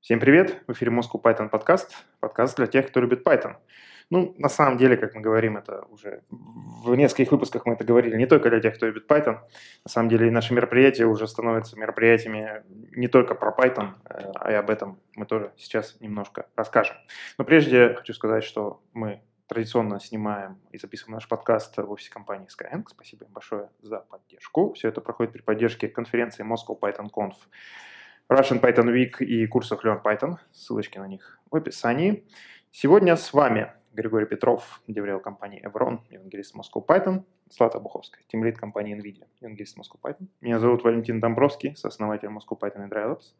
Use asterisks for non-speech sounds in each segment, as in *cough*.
Всем привет! В эфире Moscow Python подкаст. Подкаст для тех, кто любит Python. Ну, на самом деле, как мы говорим, это уже в нескольких выпусках мы это говорили, не только для тех, кто любит Python. На самом деле, наши мероприятия уже становятся мероприятиями не только про Python, э, а и об этом мы тоже сейчас немножко расскажем. Но прежде хочу сказать, что мы традиционно снимаем и записываем наш подкаст в офисе компании Skyeng. Спасибо им большое за поддержку. Все это проходит при поддержке конференции Moscow Python Conf Russian Python Week и курсах Learn Python. Ссылочки на них в описании. Сегодня с вами Григорий Петров, деврел компании Evron, евангелист Moscow Python, Слата Буховская, тимлит компании NVIDIA, евангелист Moscow Python. Меня зовут Валентин Домбровский, сооснователь Moscow Python и DryLabs.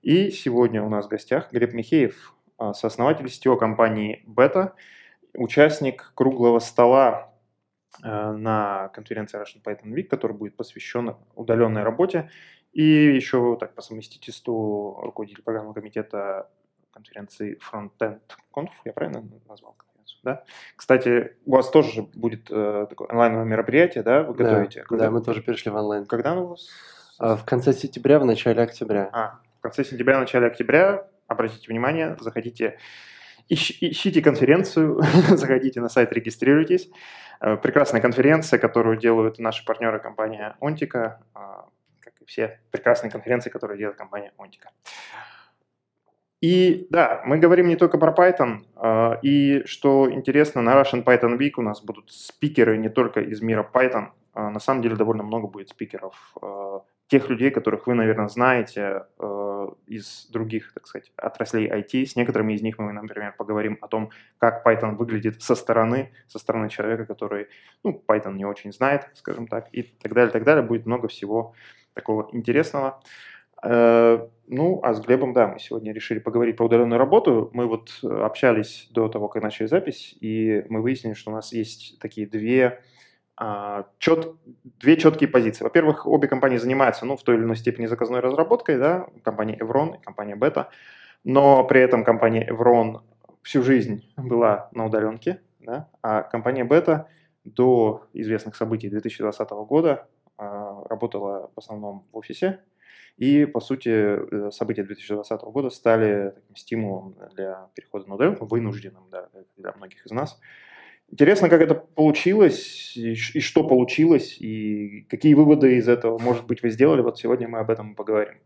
И сегодня у нас в гостях Глеб Михеев, а, сооснователь сетевой компании Beta, участник круглого стола а, на конференции Russian Python Week, который будет посвящен удаленной работе и еще так по совместительству руководитель программного комитета конференции Frontend Conf, я правильно назвал конференцию, да? Кстати, у вас тоже будет э, такое онлайновое мероприятие, да, вы готовите? Да, Когда? да, мы тоже перешли в онлайн. Когда оно у вас? А, в конце сентября, в начале октября. А, в конце сентября, в начале октября, обратите внимание, заходите, ищ, ищите конференцию, *laughs* заходите на сайт, регистрируйтесь. Э, прекрасная конференция, которую делают наши партнеры компания Онтика, а, все прекрасные конференции, которые делает компания Онтика. И да, мы говорим не только про Python, э, и что интересно, на Russian Python Week у нас будут спикеры не только из мира Python, а на самом деле довольно много будет спикеров, э, тех людей, которых вы, наверное, знаете из других, так сказать, отраслей IT. С некоторыми из них мы, например, поговорим о том, как Python выглядит со стороны, со стороны человека, который, ну, Python не очень знает, скажем так, и так далее, так далее. Будет много всего такого интересного. Э, ну, а с Глебом, да, мы сегодня решили поговорить про удаленную работу. Мы вот э, общались до того, как начали запись, и мы выяснили, что у нас есть такие две, а, чет, две четкие позиции. Во-первых, обе компании занимаются, ну, в той или иной степени заказной разработкой, да, компания Evron и компания Beta, но при этом компания Evron всю жизнь была на удаленке, да, а компания Beta до известных событий 2020 года а, работала в основном в офисе, и, по сути, э, события 2020 года стали стимулом для перехода на удаленку, вынужденным да, для многих из нас. Интересно, как это получилось, и, и что получилось, и какие выводы из этого, может быть, вы сделали. Вот сегодня мы об этом поговорим.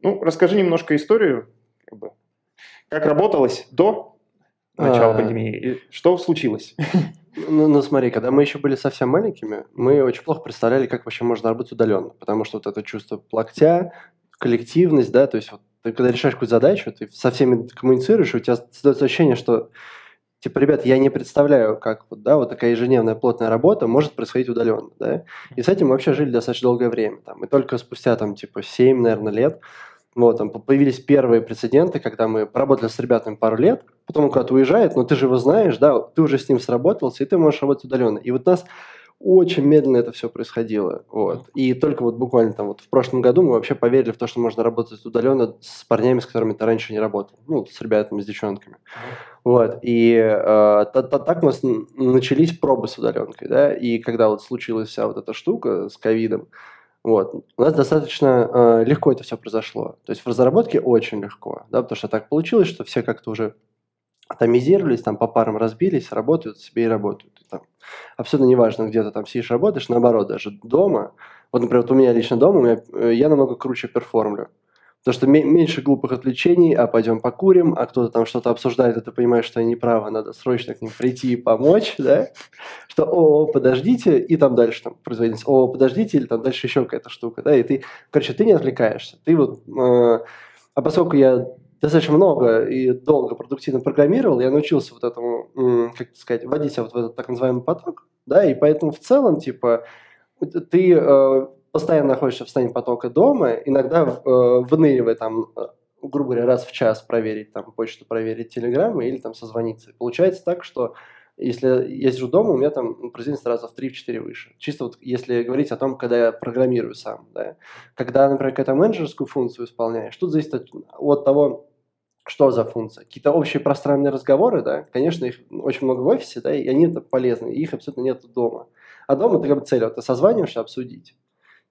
Ну, расскажи немножко историю, как, бы, как работалось до начала а... пандемии, и что случилось. *laughs* Ну, ну, смотри, когда мы еще были совсем маленькими, мы очень плохо представляли, как вообще можно работать удаленно. Потому что вот это чувство локтя, коллективность, да, то есть вот ты когда решаешь какую-то задачу, ты со всеми коммуницируешь, и у тебя создается ощущение, что типа, ребят, я не представляю, как вот, да, вот такая ежедневная плотная работа может происходить удаленно, да. И с этим мы вообще жили достаточно долгое время. Там, и только спустя там типа 7, наверное, лет вот, там появились первые прецеденты, когда мы поработали с ребятами пару лет, потом он куда-то уезжает, но ты же его знаешь, да, ты уже с ним сработался, и ты можешь работать удаленно. И вот у нас очень медленно это все происходило. Вот. И только вот буквально там вот в прошлом году мы вообще поверили в то, что можно работать удаленно с парнями, с которыми ты раньше не работал. Ну, с ребятами, с девчонками. Вот. И э, так у нас начались пробы с удаленкой, да, и когда вот случилась вся вот эта штука с ковидом, вот. У нас достаточно э, легко это все произошло. То есть в разработке очень легко, да, потому что так получилось, что все как-то уже атомизировались, там по парам разбились, работают себе и работают. И, там, абсолютно неважно, где ты там сидишь, работаешь, наоборот, даже дома. Вот, например, вот у меня лично дома, у меня, э, я намного круче перформлю. Потому что меньше глупых отвлечений, а пойдем покурим, а кто-то там что-то обсуждает, и ты понимаешь, что они неправы, надо срочно к ним прийти и помочь, *laughs* да? Что, о, подождите, и там дальше там производительность, о, подождите, или там дальше еще какая-то штука, да? И ты, короче, ты не отвлекаешься. Ты вот, э, а поскольку я достаточно много и долго продуктивно программировал, я научился вот этому, как сказать, вводить себя вот в этот так называемый поток, да, и поэтому в целом, типа, ты э, постоянно находишься в состоянии потока дома, иногда э, выныривая там, э, грубо говоря, раз в час проверить там почту, проверить телеграммы или там созвониться. Получается так, что если я сижу дома, у меня там производительность раза в 3-4 выше. Чисто вот если говорить о том, когда я программирую сам. Да. Когда, например, какую-то менеджерскую функцию исполняешь, тут зависит от, от того, что за функция. Какие-то общие пространные разговоры, да, конечно, их очень много в офисе, да, и они это полезны, и их абсолютно нет дома. А дома ты как бы цель, вот ты созваниваешься обсудить.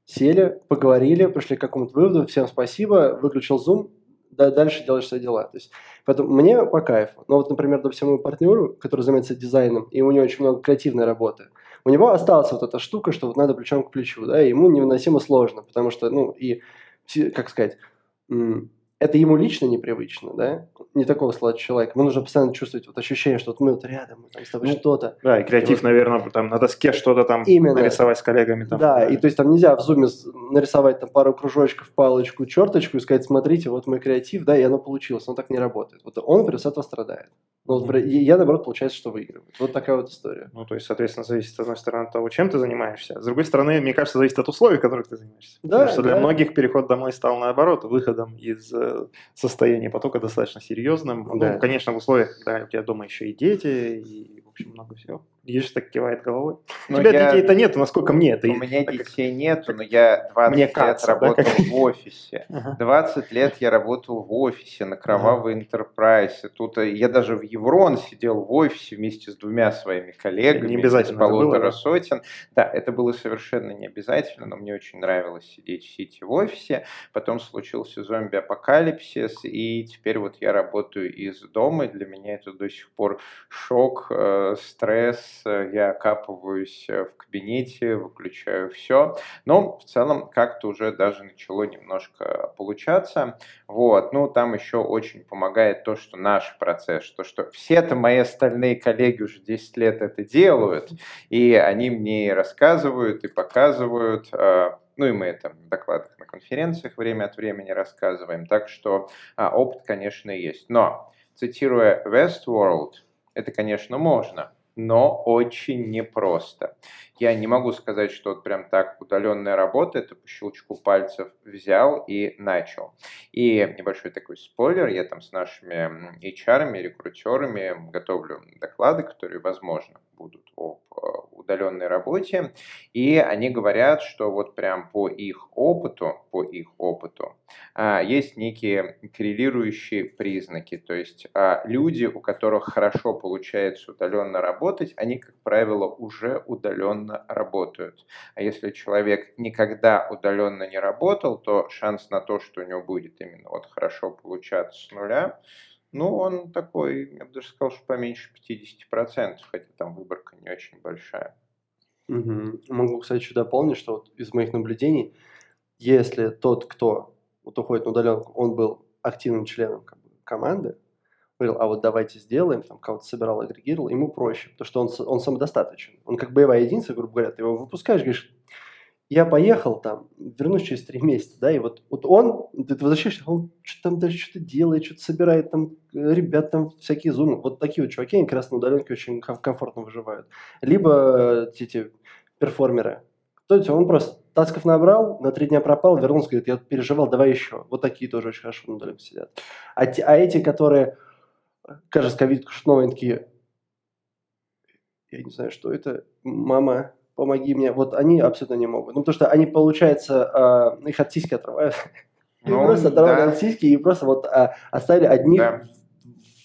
Сели, поговорили, пришли к какому-то выводу, всем спасибо, выключил Zoom, да, дальше делаешь свои дела. То есть, поэтому мне по кайфу. Но вот, например, допустим, моему партнеру, который занимается дизайном, и у него очень много креативной работы, у него осталась вот эта штука, что вот надо плечом к плечу, да, и ему невыносимо сложно, потому что, ну, и, как сказать, это ему лично непривычно, да, не такого склада человека. Ему нужно постоянно чувствовать вот ощущение, что вот мы вот рядом, мы там с тобой ну, что-то. Да, и креатив, и вот, наверное, там на доске что-то там Именно. нарисовать с коллегами. Там. Да, и то есть там нельзя в зуме нарисовать там пару кружочков, палочку, черточку и сказать, смотрите, вот мой креатив, да, и оно получилось. Он так не работает. Вот он, с этого страдает. Ну, вот, я, наоборот, получается, что выигрываю. Вот такая вот история. Ну, то есть, соответственно, зависит, с одной стороны, от того, чем ты занимаешься. С другой стороны, мне кажется, зависит от условий, в которых ты занимаешься. Да, Потому что да. для многих переход домой стал, наоборот, выходом из э, состояния потока достаточно серьезным. Ну, да. Ну, конечно, в условиях, когда у тебя дома еще и дети, и, в общем, много всего. Ешь так кивает головой. Но у тебя я... детей-то нет, насколько мне это... У меня так, детей нет, но я 20 мне лет кажется, работал да, в офисе. *laughs* 20 лет я работал в офисе на Кровавой Enterprise. Тут э, я даже в Еврон сидел в офисе вместе с двумя своими коллегами. Не обязательно полутора сотен. Да, это было совершенно не обязательно, но мне очень нравилось сидеть в Сити в офисе. Потом случился зомби-апокалипсис, и теперь вот я работаю из дома. И для меня это до сих пор шок, э, стресс, я окапываюсь э, в кабинете, выключаю все. Но в целом как-то уже даже начало немножко получаться. Вот. Ну, там еще очень помогает то, что наш процесс, то, что все-то мои остальные коллеги уже 10 лет это делают, и они мне рассказывают, и показывают, э, ну и мы это в докладах на конференциях время от времени рассказываем, так что а, опыт, конечно, есть. Но, цитируя Westworld, это, конечно, можно, но очень непросто. Я не могу сказать, что вот прям так удаленная работа, это по щелчку пальцев взял и начал. И небольшой такой спойлер, я там с нашими HR, рекрутерами готовлю доклады, которые, возможно, будут об э, удаленной работе, и они говорят, что вот прям по их опыту, по их опыту, а, есть некие коррелирующие признаки, то есть а, люди, у которых хорошо получается удаленно работать, они, как правило, уже удаленно работают. А если человек никогда удаленно не работал, то шанс на то, что у него будет именно вот хорошо получаться с нуля, ну, он такой, я бы даже сказал, что поменьше 50%, хотя там выборка не очень большая. Угу. Могу, кстати, еще дополнить, что вот из моих наблюдений, если тот, кто вот уходит на удаленку, он был активным членом команды, говорил, а вот давайте сделаем, там кого-то собирал, агрегировал, ему проще, потому что он, он самодостаточен. Он как боевая единица, грубо говоря, ты его выпускаешь, говоришь, я поехал там, вернусь через три месяца, да, и вот, вот он, ты возвращаешься, он что-то там даже что-то делает, что-то собирает, там, ребят там всякие зумы, вот такие вот чуваки, они как раз на удаленке очень комфортно выживают. Либо э, эти перформеры, то есть он просто тасков набрал, на три дня пропал, вернулся, говорит, я переживал, давай еще. Вот такие тоже очень хорошо на удаленке сидят. А, а эти, которые, кажется, ковид новые, такие, я не знаю, что это, мама, помоги мне. Вот они абсолютно не могут. Ну, потому что они, получается, э, их от сиськи отрывают. *laughs* Ну, просто оторвали да. от сиськи и просто вот э, оставили одних да.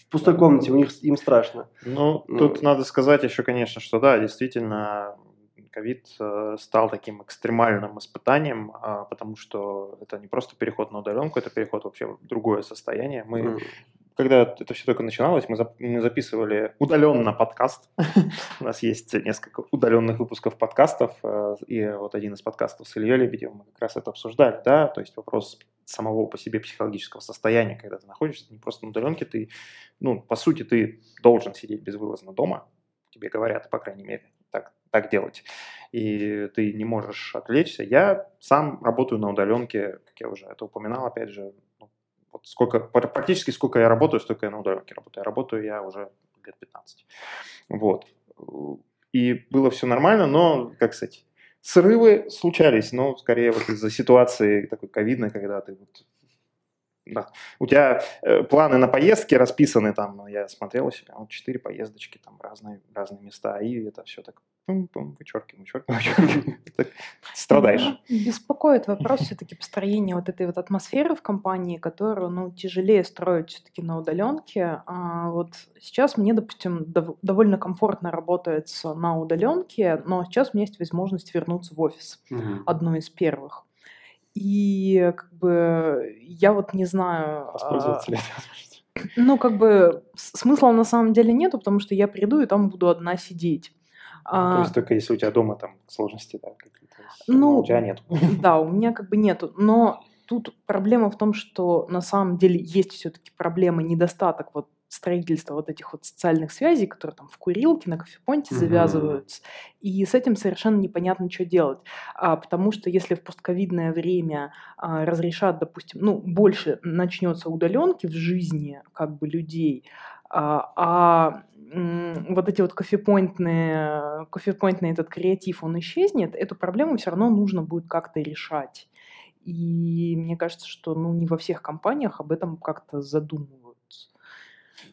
в пустой комнате, у них им страшно. Ну, ну, тут надо сказать еще, конечно, что да, действительно, ковид э, стал таким экстремальным испытанием, а, потому что это не просто переход на удаленку, это переход вообще в другое состояние. Мы mm когда это все только начиналось, мы, записывали удаленно подкаст. *laughs* У нас есть несколько удаленных выпусков подкастов, э, и вот один из подкастов с Ильей Лебедевым мы как раз это обсуждали, да, то есть вопрос самого по себе психологического состояния, когда ты находишься не просто на удаленке, ты, ну, по сути, ты должен сидеть безвылазно дома, тебе говорят, по крайней мере, так, так делать, и ты не можешь отвлечься. Я сам работаю на удаленке, как я уже это упоминал, опять же, вот сколько, практически сколько я работаю, столько я на удаленке работаю. Работаю я уже лет 15. Вот. И было все нормально, но, как сказать, срывы случались, но скорее вот из-за ситуации такой ковидной, когда ты вот да. У тебя э, планы на поездки расписаны, там, я смотрел у себя, вот четыре поездочки, там, разные, разные места, и это все так пум-пум, вычеркиваем, вычеркиваем, вычеркиваем. *laughs* страдаешь. Беспокоит вопрос все-таки построения вот этой вот атмосферы в компании, которую, ну, тяжелее строить все-таки на удаленке. А вот сейчас мне, допустим, дов- довольно комфортно работается на удаленке, но сейчас у меня есть возможность вернуться в офис, угу. одну из первых. И как бы я вот не знаю... Воспользоваться а, ли этой возможностью? Ну, как бы смысла на самом деле нету, потому что я приду и там буду одна сидеть. То А, есть только если у тебя дома там сложности, да, какие-то. Ну, у тебя нет. *laughs* Да, у меня как бы нету. Но тут проблема в том, что на самом деле есть все-таки проблема, недостаток вот строительства вот этих вот социальных связей, которые там в курилке, на кофепонте Мгм. завязываются. И с этим совершенно непонятно, что делать. А, потому что если в постковидное время а, разрешат, допустим, ну, больше начнется удаленки в жизни как бы людей, а, а, вот эти вот кофепоинтные, кофепоинтный этот креатив, он исчезнет, эту проблему все равно нужно будет как-то решать. И мне кажется, что ну, не во всех компаниях об этом как-то задумываются.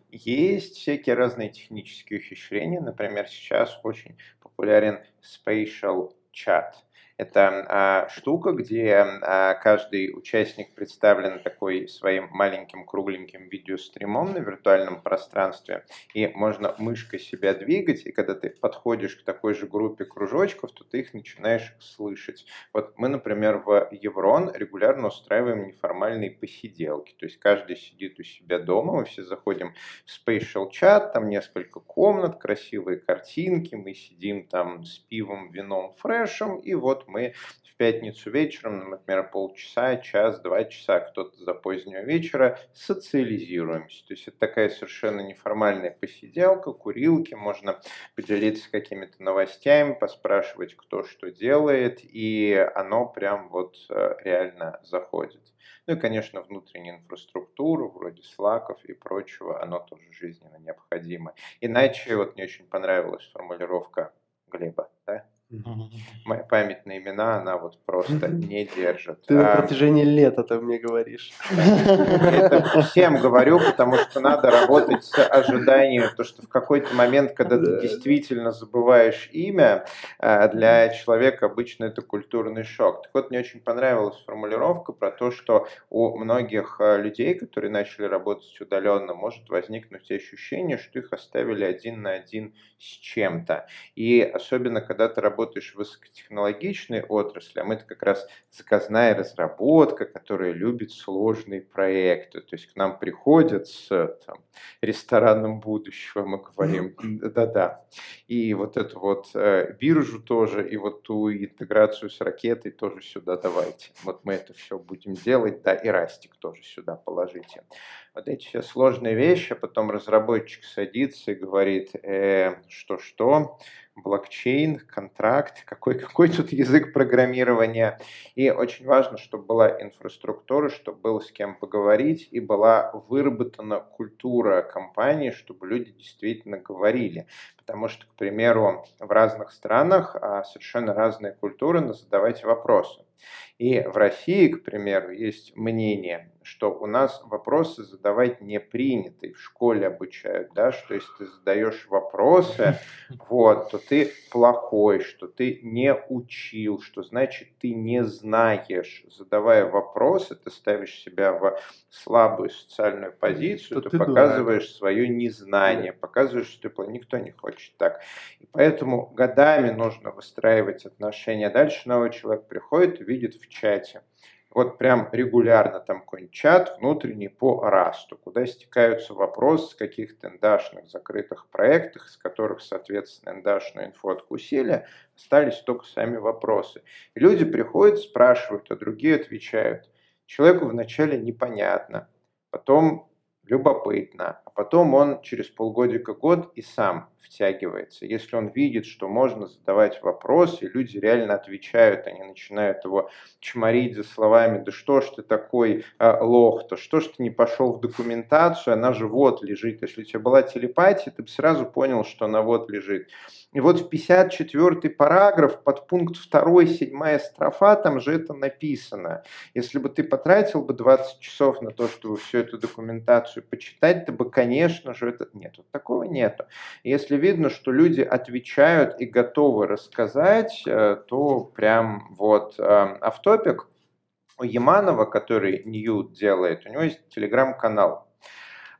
Есть всякие разные технические ухищрения. Например, сейчас очень популярен Spatial Chat. Это а, штука, где а, каждый участник представлен такой своим маленьким кругленьким видеостримом на виртуальном пространстве, и можно мышкой себя двигать, и когда ты подходишь к такой же группе кружочков, то ты их начинаешь слышать. Вот мы, например, в Еврон регулярно устраиваем неформальные посиделки, то есть каждый сидит у себя дома, мы все заходим в Spatial Chat, там несколько комнат, красивые картинки, мы сидим там с пивом, вином, фрешем, и вот мы в пятницу вечером, например, полчаса, час, два часа, кто-то за позднего вечера, социализируемся. То есть это такая совершенно неформальная посиделка, курилки, можно поделиться какими-то новостями, поспрашивать, кто что делает, и оно прям вот э, реально заходит. Ну и, конечно, внутренняя инфраструктура, вроде слаков и прочего, оно тоже жизненно необходимо. Иначе вот мне очень понравилась формулировка Глеба, да? Моя память на имена, она вот просто не держит. Ты на А, протяжении лет это мне говоришь. это всем говорю, потому что надо работать с ожиданием, то что в какой-то момент, когда ты действительно забываешь имя, а, для человека обычно это культурный шок. Так вот, мне очень понравилась формулировка про то, что у многих а, людей, которые начали работать удаленно, может возникнуть ощущение, что их оставили один на один с чем-то. И особенно, когда ты работаешь в высокотехнологичной отрасли, а мы это как раз заказная разработка, которая любит сложные проекты. То есть к нам приходят с там, рестораном будущего, мы говорим, *clears throat* да-да. И вот эту вот э, биржу тоже, и вот ту интеграцию с ракетой тоже сюда давайте. Вот мы это все будем делать, да, и растик тоже сюда положите. Вот эти все сложные вещи, а потом разработчик садится и говорит, э, что-что, блокчейн, контракт, какой, *laughs* какой тут язык программирования. И очень важно, чтобы была инфраструктура, чтобы было с кем поговорить, и была выработана культура компании, чтобы люди действительно говорили. Потому что, к примеру, в разных странах а, совершенно разные культуры на задавать вопросы. И в России, к примеру, есть мнение, что у нас вопросы задавать не принято, и в школе обучают, да, что если ты задаешь вопросы, *laughs* вот, то ты плохой, что ты не учил, что значит ты не знаешь. Задавая вопросы, ты ставишь себя в слабую социальную позицию, Что ты, ты дурак. показываешь свое незнание, показываешь, что ты никто не хочет так. И поэтому годами нужно выстраивать отношения. Дальше новый человек приходит видит в чате. Вот прям регулярно там какой-нибудь чат внутренний по расту, куда стекаются вопросы с каких-то ндашных закрытых проектах, с которых, соответственно, ндашную инфу откусили, остались только сами вопросы. И люди приходят, спрашивают, а другие отвечают. Человеку вначале непонятно, потом любопытно, а потом он через полгодика год и сам втягивается. Если он видит, что можно задавать вопросы, люди реально отвечают, они начинают его чморить за словами, да что ж ты такой а, лох, то что ж ты не пошел в документацию, она же вот лежит. Если у тебя была телепатия, ты бы сразу понял, что она вот лежит. И вот в 54 параграф, под пункт 2, 7 строфа, там же это написано. Если бы ты потратил бы 20 часов на то, чтобы всю эту документацию почитать, то бы, конечно же, это... Нет, вот такого нету. Если видно, что люди отвечают и готовы рассказать, э, то прям вот э, автопик у Яманова, который Ньют делает, у него есть телеграм-канал.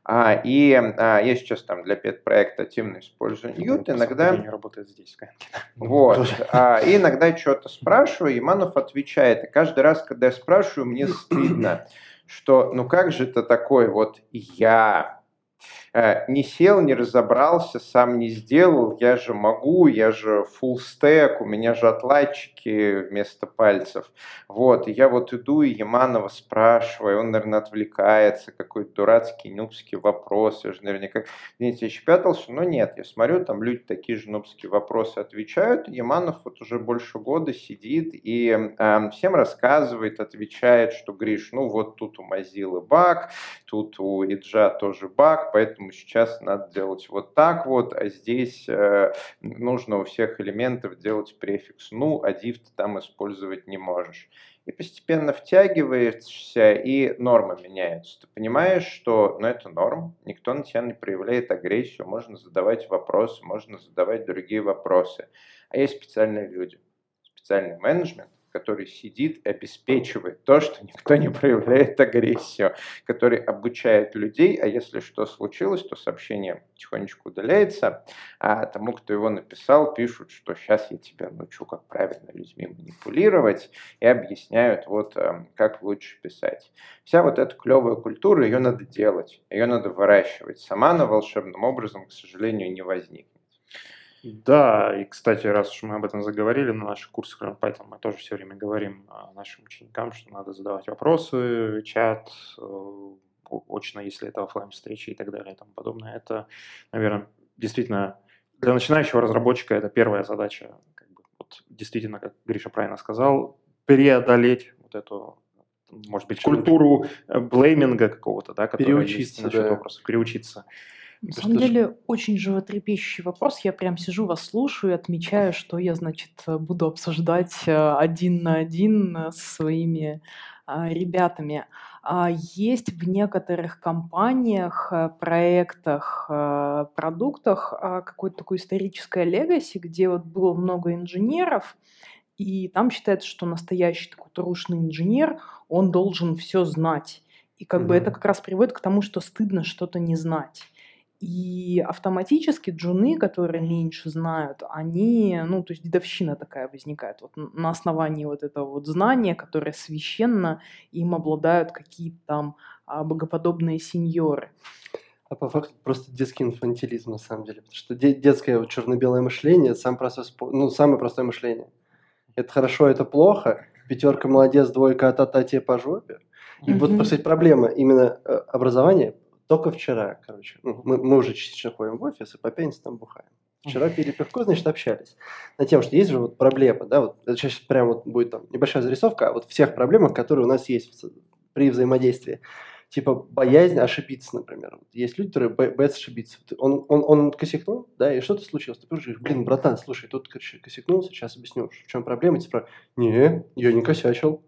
А, и а, я сейчас там для пет-проекта активно использую Ньют. Иногда... Не работает здесь, *laughs* Вот. А, и иногда что-то спрашиваю, Яманов отвечает. И каждый раз, когда я спрашиваю, мне стыдно, что ну как же это такое вот я не сел, не разобрался, сам не сделал, я же могу, я же full stack, у меня же отладчики вместо пальцев. Вот, и я вот иду и Яманова спрашиваю, он, наверное, отвлекается, какой-то дурацкий нубский вопрос, я же наверняка где-нибудь щепятался, но нет, я смотрю, там люди такие же нубские вопросы отвечают, Яманов вот уже больше года сидит и э, всем рассказывает, отвечает, что, Гриш, ну вот тут у Mozilla баг, тут у Иджа тоже баг, поэтому поэтому сейчас надо делать вот так вот, а здесь э, нужно у всех элементов делать префикс «ну», а div ты там использовать не можешь. И постепенно втягиваешься, и нормы меняются. Ты понимаешь, что ну, это норм, никто на тебя не проявляет агрессию, можно задавать вопросы, можно задавать другие вопросы. А есть специальные люди, специальный менеджмент, который сидит обеспечивает то, что никто не проявляет агрессию, который обучает людей, а если что случилось, то сообщение тихонечко удаляется, а тому, кто его написал, пишут, что сейчас я тебя научу, как правильно людьми манипулировать, и объясняют, вот эм, как лучше писать. Вся вот эта клевая культура, ее надо делать, ее надо выращивать. Сама она волшебным образом, к сожалению, не возникнет. Да, и, кстати, раз уж мы об этом заговорили на наших курсах Python, мы тоже все время говорим нашим ученикам, что надо задавать вопросы, чат, э, очно, если это офлайн встречи и так далее и тому подобное. Это, наверное, действительно для начинающего разработчика это первая задача, как бы, вот, действительно, как Гриша правильно сказал, преодолеть вот эту может быть, культуру э, блейминга какого-то, да, которая переучиться, есть да. вопросов, переучиться. На самом что деле, очень животрепещущий вопрос. Я прям сижу, вас слушаю и отмечаю, что я, значит, буду обсуждать э, один на один э, со своими а, ребятами. А есть в некоторых компаниях, э, проектах, продуктах а, какое-то такое историческое легаси, где вот было много инженеров, и там считается, что настоящий такой трушный инженер, он должен все знать. И как mm-hmm. бы это как раз приводит к тому, что стыдно что-то не знать. И автоматически джуны, которые меньше знают, они, ну, то есть дедовщина такая возникает. Вот на основании вот этого вот знания, которое священно, им обладают какие-то там а, богоподобные сеньоры. А по факту просто детский инфантилизм на самом деле. Потому что детское вот черно-белое мышление, сам процесс, ну, самое простое мышление. Это хорошо, это плохо, пятерка молодец, двойка а-та-та тебе по жопе. И mm-hmm. вот, кстати, проблема именно э, образования только вчера, короче, ну, мы, мы уже частично ходим в офис и по пятницам там бухаем. Вчера пили пивко, значит, общались. На тем, что есть же вот проблема, да, вот это сейчас прям вот будет там небольшая зарисовка, а вот всех проблемах, которые у нас есть при взаимодействии. Типа боязнь ошибиться, например. Есть люди, которые боятся ошибиться. Он, он, он косякнул, да, и что-то случилось. Ты говоришь, блин, братан, слушай, тут, короче, косякнул, сейчас объясню, в чем проблема. Типа, не, я не косячил.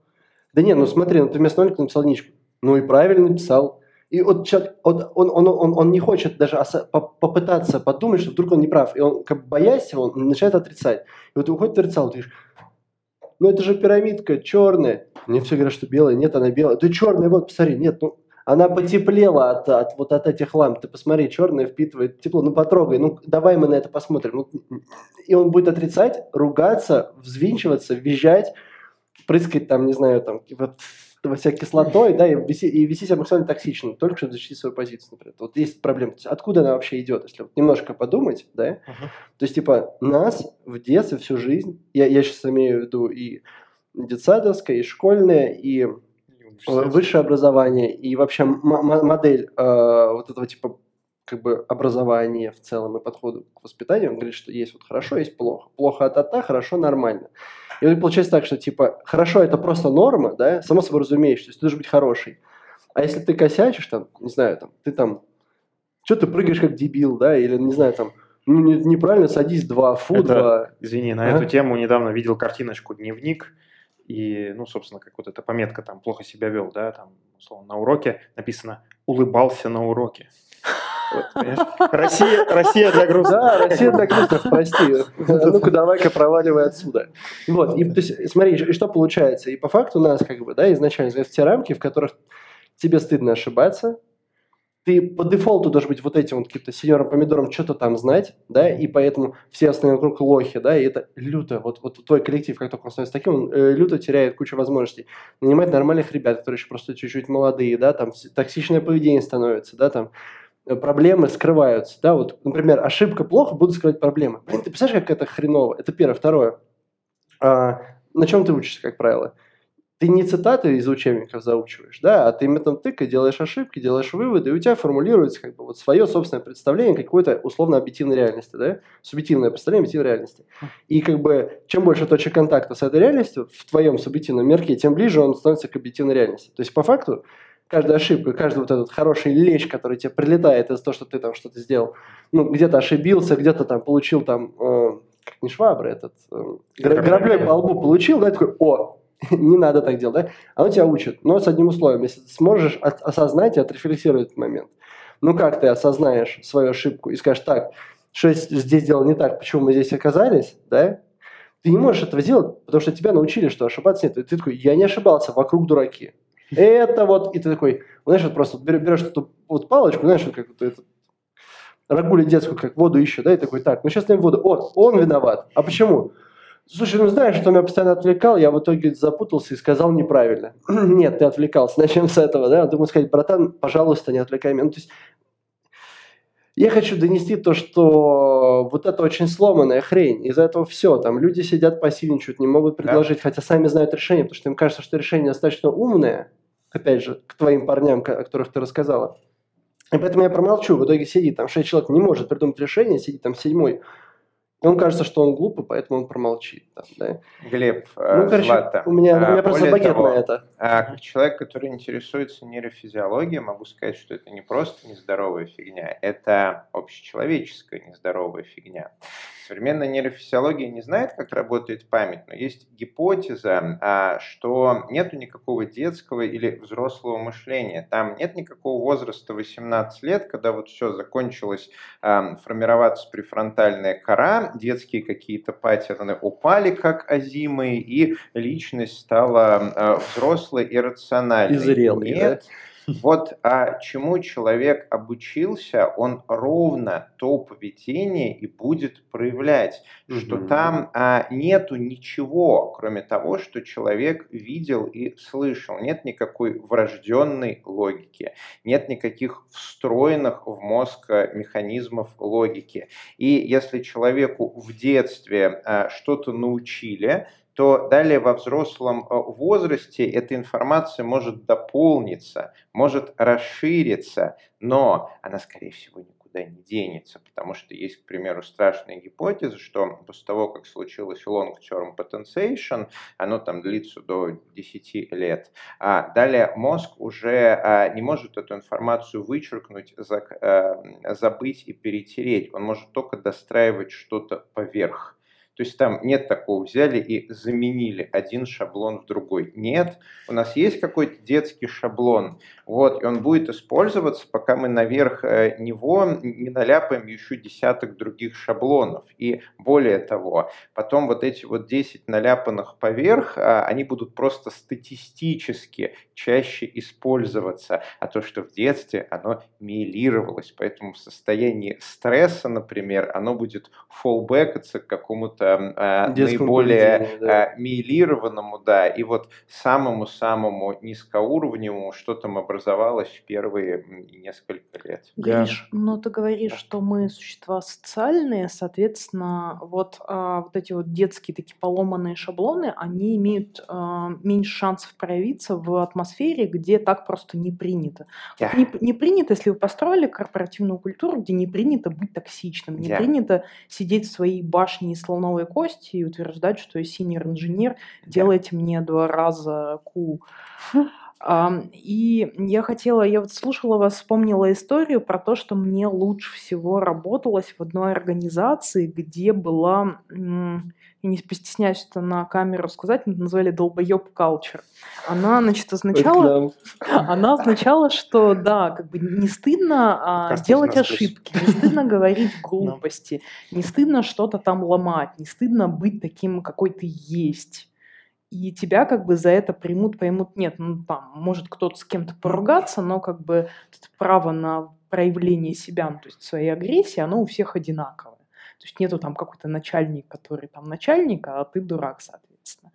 Да не, ну смотри, ну ты вместо нолика написал ничку. Ну и правильно написал. И вот человек, он, он, он, он, он не хочет даже попытаться подумать, что вдруг он не прав. И он, как боясь его, он начинает отрицать. И вот выходит отрицал, ты говоришь, ну это же пирамидка черная. Мне все говорят, что белая. Нет, она белая. Да черная, вот, посмотри, нет, ну она потеплела от, от вот от этих ламп. Ты посмотри, черная впитывает тепло. Ну потрогай, ну давай мы на это посмотрим. Ну, и он будет отрицать, ругаться, взвинчиваться, визжать, прыскать там, не знаю, там, вот всякой кислотой, да, и вести, и вести себя максимально токсично, только чтобы защитить свою позицию, например. Вот есть проблема. Откуда она вообще идет, если вот немножко подумать, да? Uh-huh. То есть, типа, нас в детстве всю жизнь, я, я сейчас имею в виду и детсадовское, и школьное, и высшее образование, и вообще модель э, вот этого типа как бы образования в целом и подходу к воспитанию, он говорит, что есть вот хорошо, есть плохо. Плохо от та хорошо нормально. И вот получается так, что типа хорошо это просто норма, да, само собой разумеешь, то есть ты должен быть хороший. А если ты косячишь, там, не знаю, там, ты там, что ты прыгаешь как дебил, да, или, не знаю, там, ну, не, неправильно садись два, фу, это, два. Извини, на а? эту тему недавно видел картиночку «Дневник», и, ну, собственно, как вот эта пометка там «плохо себя вел», да, там, условно, на уроке написано «улыбался на уроке». Россия, Россия для грустных. Да, Россия для грустных, прости. Ну-ка, давай-ка проваливай отсюда. Вот, и то есть, смотри, и что получается? И по факту у нас, как бы, да, изначально в те рамки, в которых тебе стыдно ошибаться, ты по дефолту должен быть вот этим вот каким-то сеньором помидором что-то там знать, да, и поэтому все остальные вокруг лохи, да, и это люто, вот, вот твой коллектив, как только он становится таким, он э, люто теряет кучу возможностей. Нанимать нормальных ребят, которые еще просто чуть-чуть молодые, да, там токсичное поведение становится, да, там проблемы скрываются, да, вот, например, ошибка плохо, буду скрывать проблемы. Блин, ты представляешь, как это хреново? Это первое. Второе. А, на чем ты учишься, как правило? ты не цитаты из учебников заучиваешь, да, а ты методом тыка делаешь ошибки, делаешь выводы, и у тебя формулируется как бы вот свое собственное представление какой-то условно объективной реальности, да, субъективное представление объективной реальности. И как бы чем больше точек контакта с этой реальностью в твоем субъективном мерке, тем ближе он становится к объективной реальности. То есть по факту каждая ошибка, каждый вот этот хороший лещ, который тебе прилетает из-за того, что ты там что-то сделал, ну, где-то ошибился, где-то там получил там, э, как не швабра этот, э, граблей по лбу получил, да, такой, о, *laughs* не надо так делать, да? Оно тебя учит, но с одним условием, если ты сможешь осознать и отрефлексировать этот момент. Ну, как ты осознаешь свою ошибку и скажешь, так, что я здесь сделал не так, почему мы здесь оказались, да? Ты не можешь этого сделать, потому что тебя научили, что ошибаться нет. И ты такой, я не ошибался, вокруг дураки. Это вот, и ты такой, знаешь, вот просто берешь эту вот палочку, знаешь, вот как вот это, рагули детскую, как воду еще, да, и такой, так, ну сейчас даем воду. О, он виноват. А почему? Слушай, ну знаешь, что меня постоянно отвлекал, я в итоге запутался и сказал неправильно. *clears throat* Нет, ты отвлекался, начнем с этого, да? Ты сказать, братан, пожалуйста, не отвлекай меня. Ну, то есть, я хочу донести то, что вот это очень сломанная хрень. Из-за этого все. Там люди сидят, пассивничают, не могут предложить, да. хотя сами знают решение, потому что им кажется, что решение достаточно умное, опять же, к твоим парням, о которых ты рассказала. И поэтому я промолчу. В итоге сидит там шесть человек, не может придумать решение, сидит там седьмой он кажется, что он глупый, поэтому он промолчит. Там, да? Глеб, ну, короче, Злата, у меня, у меня просто багет того, на это. Как человек, который интересуется нейрофизиологией, могу сказать, что это не просто нездоровая фигня, это общечеловеческая нездоровая фигня. Современная нейрофизиология не знает, как работает память, но есть гипотеза, а, что нет никакого детского или взрослого мышления. Там нет никакого возраста 18 лет, когда вот все закончилось а, формироваться префронтальная кора, детские какие-то паттерны упали как озимые, и личность стала а, взрослой и рациональной. И зрелой, нет, да? Вот а чему человек обучился, он ровно то поведение и будет проявлять, mm-hmm. что там а, нету ничего, кроме того, что человек видел и слышал. Нет никакой врожденной логики, нет никаких встроенных в мозг а, механизмов логики. И если человеку в детстве а, что-то научили, то далее во взрослом э, возрасте эта информация может дополниться, может расшириться, но она, скорее всего, никуда не денется, потому что есть, к примеру, страшная гипотеза, что после того, как случилось long-term potentiation, оно там длится до 10 лет, а далее мозг уже а, не может эту информацию вычеркнуть, э, забыть и перетереть, он может только достраивать что-то поверх. То есть там нет такого, взяли и заменили один шаблон в другой. Нет, у нас есть какой-то детский шаблон, вот, и он будет использоваться, пока мы наверх э, него не наляпаем еще десяток других шаблонов. И более того, потом вот эти вот 10 наляпанных поверх, а, они будут просто статистически чаще использоваться, а то, что в детстве оно мейлировалось, поэтому в состоянии стресса, например, оно будет фоллбекаться к какому-то э, наиболее да. э, мейлированному, да, и вот самому-самому низкоуровневому, что там образовалось в первые несколько лет. Гриш, да. ну ты говоришь, да. что мы существа социальные, соответственно, вот, э, вот эти вот детские такие поломанные шаблоны, они имеют э, меньше шансов проявиться в атмосфере, где так просто не принято. Yeah. Вот не, не принято, если вы построили корпоративную культуру, где не принято быть токсичным, не yeah. принято сидеть в своей башне из слоновой слоновой кости и утверждать, что я синер-инженер, делайте мне два раза ку. И я хотела, я вот слушала вас, вспомнила историю про то, что мне лучше всего работалось в одной организации, где была, я не постесняюсь это на камеру сказать, назвали долбоеб culture. Она, значит, означала, она означала, что да, как бы не стыдно а, делать ошибки, не стыдно говорить *laughs* глупости, не стыдно что-то там ломать, не стыдно быть таким, какой ты есть. И тебя как бы за это примут, поймут, нет, ну там, может кто-то с кем-то поругаться, но как бы право на проявление себя, ну, то есть своей агрессии, оно у всех одинаковое. То есть нету там какой-то начальник, который там начальник, а ты дурак, соответственно.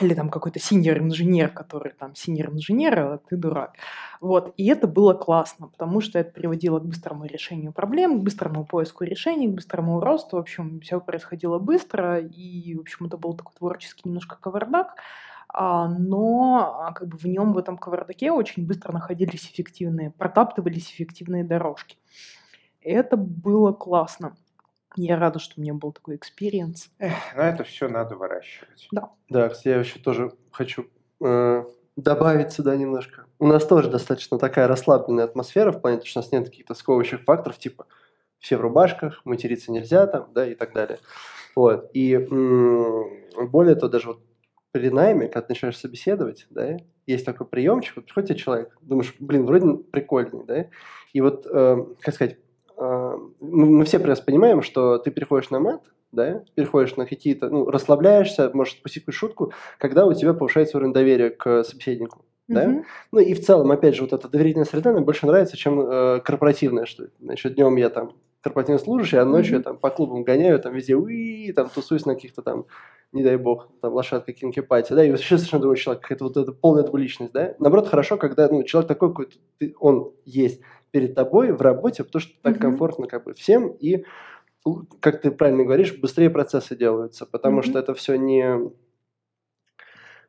Или там какой-то синьор-инженер, который там синьор-инженер, а ты дурак. Вот. И это было классно, потому что это приводило к быстрому решению проблем, к быстрому поиску решений, к быстрому росту. В общем, все происходило быстро, и, в общем, это был такой творческий немножко кавардак. А, но а, как бы в нем, в этом кавардаке очень быстро находились эффективные, протаптывались эффективные дорожки. И это было классно. Я рада, что у меня был такой experience. Но ну, это все надо выращивать. Да. Да, кстати, я еще тоже хочу э, добавить сюда немножко. У нас тоже достаточно такая расслабленная атмосфера в плане, что у нас нет каких-то сковывающих факторов, типа все в рубашках, материться нельзя там, да, и так далее. Вот. И м- более того, даже вот при найме, когда ты начинаешь собеседовать, да, есть такой приемчик, вот приходит тебе человек, думаешь, блин, вроде прикольный, да, и вот, э, как сказать, мы все прекрасно понимаем, что ты переходишь на мат, да, переходишь на какие-то, ну, расслабляешься, можешь спустить шутку, когда у тебя повышается уровень доверия к собеседнику. Да? Mm-hmm. Ну и в целом, опять же, вот эта доверительная среда мне больше нравится, чем э, корпоративная, что значит, днем я там корпоративный служащий, а ночью mm-hmm. я там по клубам гоняю, там везде уи, там тусуюсь на каких-то там не дай бог, там, лошадка кинки-пати, да, и вообще совершенно другой человек, какая-то вот эта полная двуличность, да. Наоборот, хорошо, когда, ну, человек такой, какой он есть перед тобой в работе, потому что так mm-hmm. комфортно как бы всем, и, как ты правильно говоришь, быстрее процессы делаются, потому mm-hmm. что это все не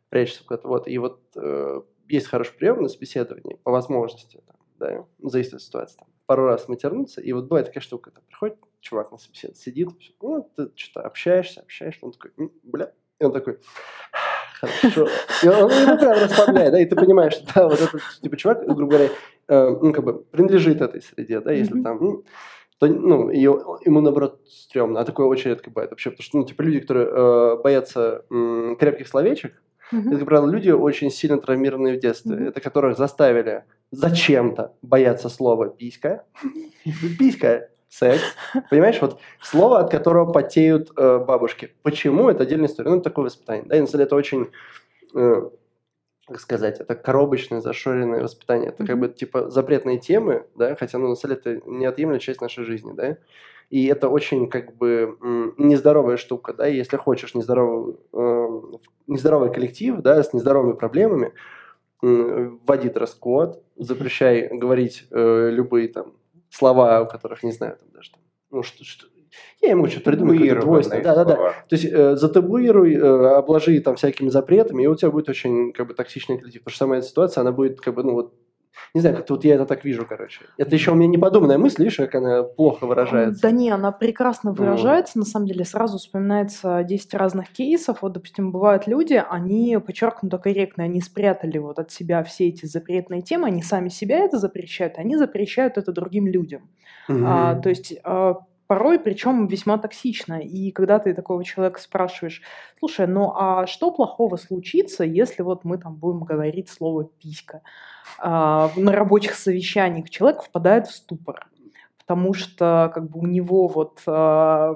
прячется куда-то, вот, и вот э, есть хороший прием на собеседовании, по возможности, там, да, зависит от ситуации, там, пару раз матернуться, и вот бывает такая штука, там, приходит чувак на собеседование, сидит, ну, ты что-то общаешься, общаешься, он такой, бля, и он такой, хорошо. И он его прям расслабляет, да, и ты понимаешь, что да, вот этот, типа, чувак, грубо говоря, э, ну, как бы, принадлежит этой среде, да, если там, ну, то, ну, ее, ему, наоборот, стрёмно, а такое очень редко бывает вообще, потому что, ну, типа, люди, которые э, боятся э, крепких словечек, Mm-hmm. Это, как правило, люди очень сильно травмированные в детстве, mm-hmm. это которых заставили зачем-то бояться слова «писька». *laughs* Писька секс. Понимаешь, вот слово, от которого потеют э, бабушки. Почему? Это отдельная история. Ну, это такое воспитание. Да, и на самом деле это очень, э, как сказать, это коробочное, зашоренное воспитание. Это как бы типа запретные темы, да, хотя, ну, на самом деле это неотъемлемая часть нашей жизни, да. И это очень как бы нездоровая штука, да, если хочешь нездоровый, э, нездоровый коллектив, да, с нездоровыми проблемами, э, вводи дресс-код, запрещай говорить э, любые там слова, у которых не знаю там даже там, ну что, что я ему что-то придумаю, двойственное. Да, да, да. То есть э, затабуируй, э, обложи там всякими запретами, и у тебя будет очень как бы токсичный коллектив. Потому что сама эта ситуация, она будет как бы, ну вот, не знаю, как-то вот я это так вижу, короче. Это еще у меня не подуманная мысль, видишь, как она плохо выражается. Да не, она прекрасно выражается, на самом деле. Сразу вспоминается 10 разных кейсов. Вот, допустим, бывают люди, они подчеркнуто корректные, они спрятали вот от себя все эти запретные темы, они сами себя это запрещают, они запрещают это другим людям. Угу. А, то есть а, порой, причем весьма токсично. И когда ты такого человека спрашиваешь, слушай, ну а что плохого случится, если вот мы там будем говорить слово «писька»? А, на рабочих совещаниях человек впадает в ступор потому что как бы у него вот э,